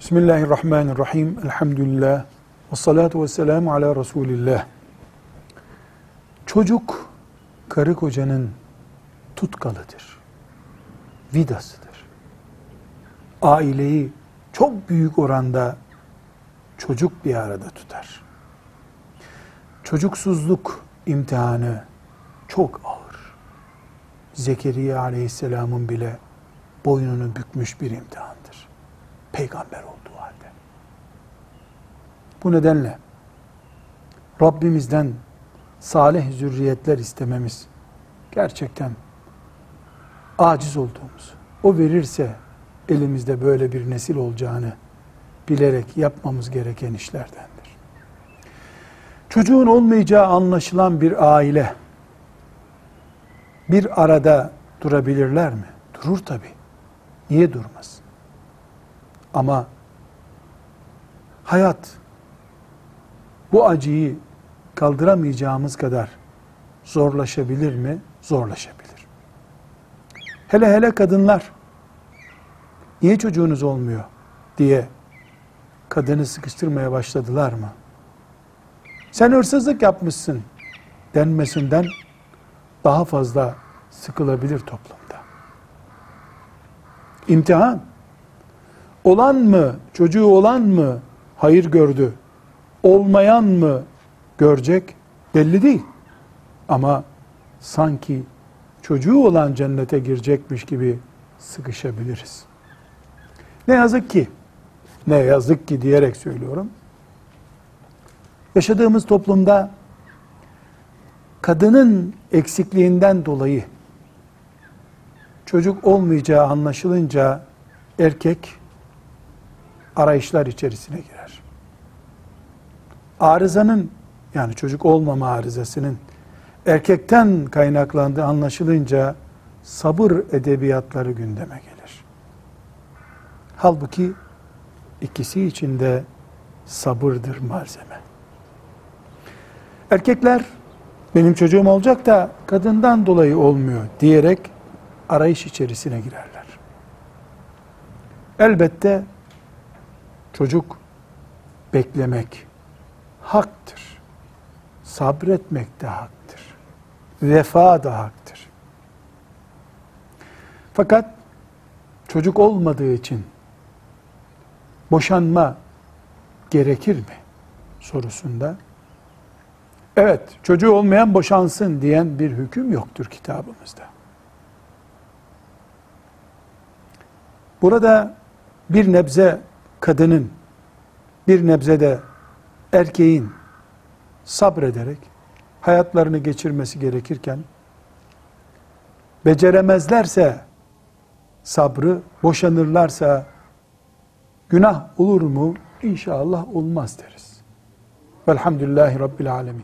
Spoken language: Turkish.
Bismillahirrahmanirrahim. Elhamdülillah. Ve salatu ve selamu ala Resulillah. Çocuk, karı kocanın tutkalıdır. Vidasıdır. Aileyi çok büyük oranda çocuk bir arada tutar. Çocuksuzluk imtihanı çok ağır. Zekeriya aleyhisselamın bile boynunu bükmüş bir imtihandır. Peygamber olduğu halde. Bu nedenle Rabbimizden salih zürriyetler istememiz gerçekten aciz olduğumuz, o verirse elimizde böyle bir nesil olacağını bilerek yapmamız gereken işlerdendir. Çocuğun olmayacağı anlaşılan bir aile bir arada durabilirler mi? Durur tabi. Niye durmaz? Ama hayat bu acıyı kaldıramayacağımız kadar zorlaşabilir mi? Zorlaşabilir. Hele hele kadınlar niye çocuğunuz olmuyor diye kadını sıkıştırmaya başladılar mı? Sen hırsızlık yapmışsın denmesinden daha fazla sıkılabilir toplumda. İmtihan. Olan mı, çocuğu olan mı hayır gördü? Olmayan mı görecek? Belli değil. Ama sanki çocuğu olan cennete girecekmiş gibi sıkışabiliriz. Ne yazık ki, ne yazık ki diyerek söylüyorum. Yaşadığımız toplumda kadının eksikliğinden dolayı çocuk olmayacağı anlaşılınca erkek arayışlar içerisine girer. Arızanın yani çocuk olmama arızasının erkekten kaynaklandığı anlaşılınca sabır edebiyatları gündeme gelir. Halbuki ikisi içinde sabırdır malzeme. Erkekler benim çocuğum olacak da kadından dolayı olmuyor diyerek arayış içerisine girerler. Elbette çocuk beklemek haktır. Sabretmek de haktır. Vefa da haktır. Fakat çocuk olmadığı için boşanma gerekir mi sorusunda evet çocuğu olmayan boşansın diyen bir hüküm yoktur kitabımızda. Burada bir nebze kadının, bir nebze de erkeğin sabrederek hayatlarını geçirmesi gerekirken, beceremezlerse sabrı, boşanırlarsa günah olur mu? İnşallah olmaz deriz. Velhamdülillahi Rabbil Alemin.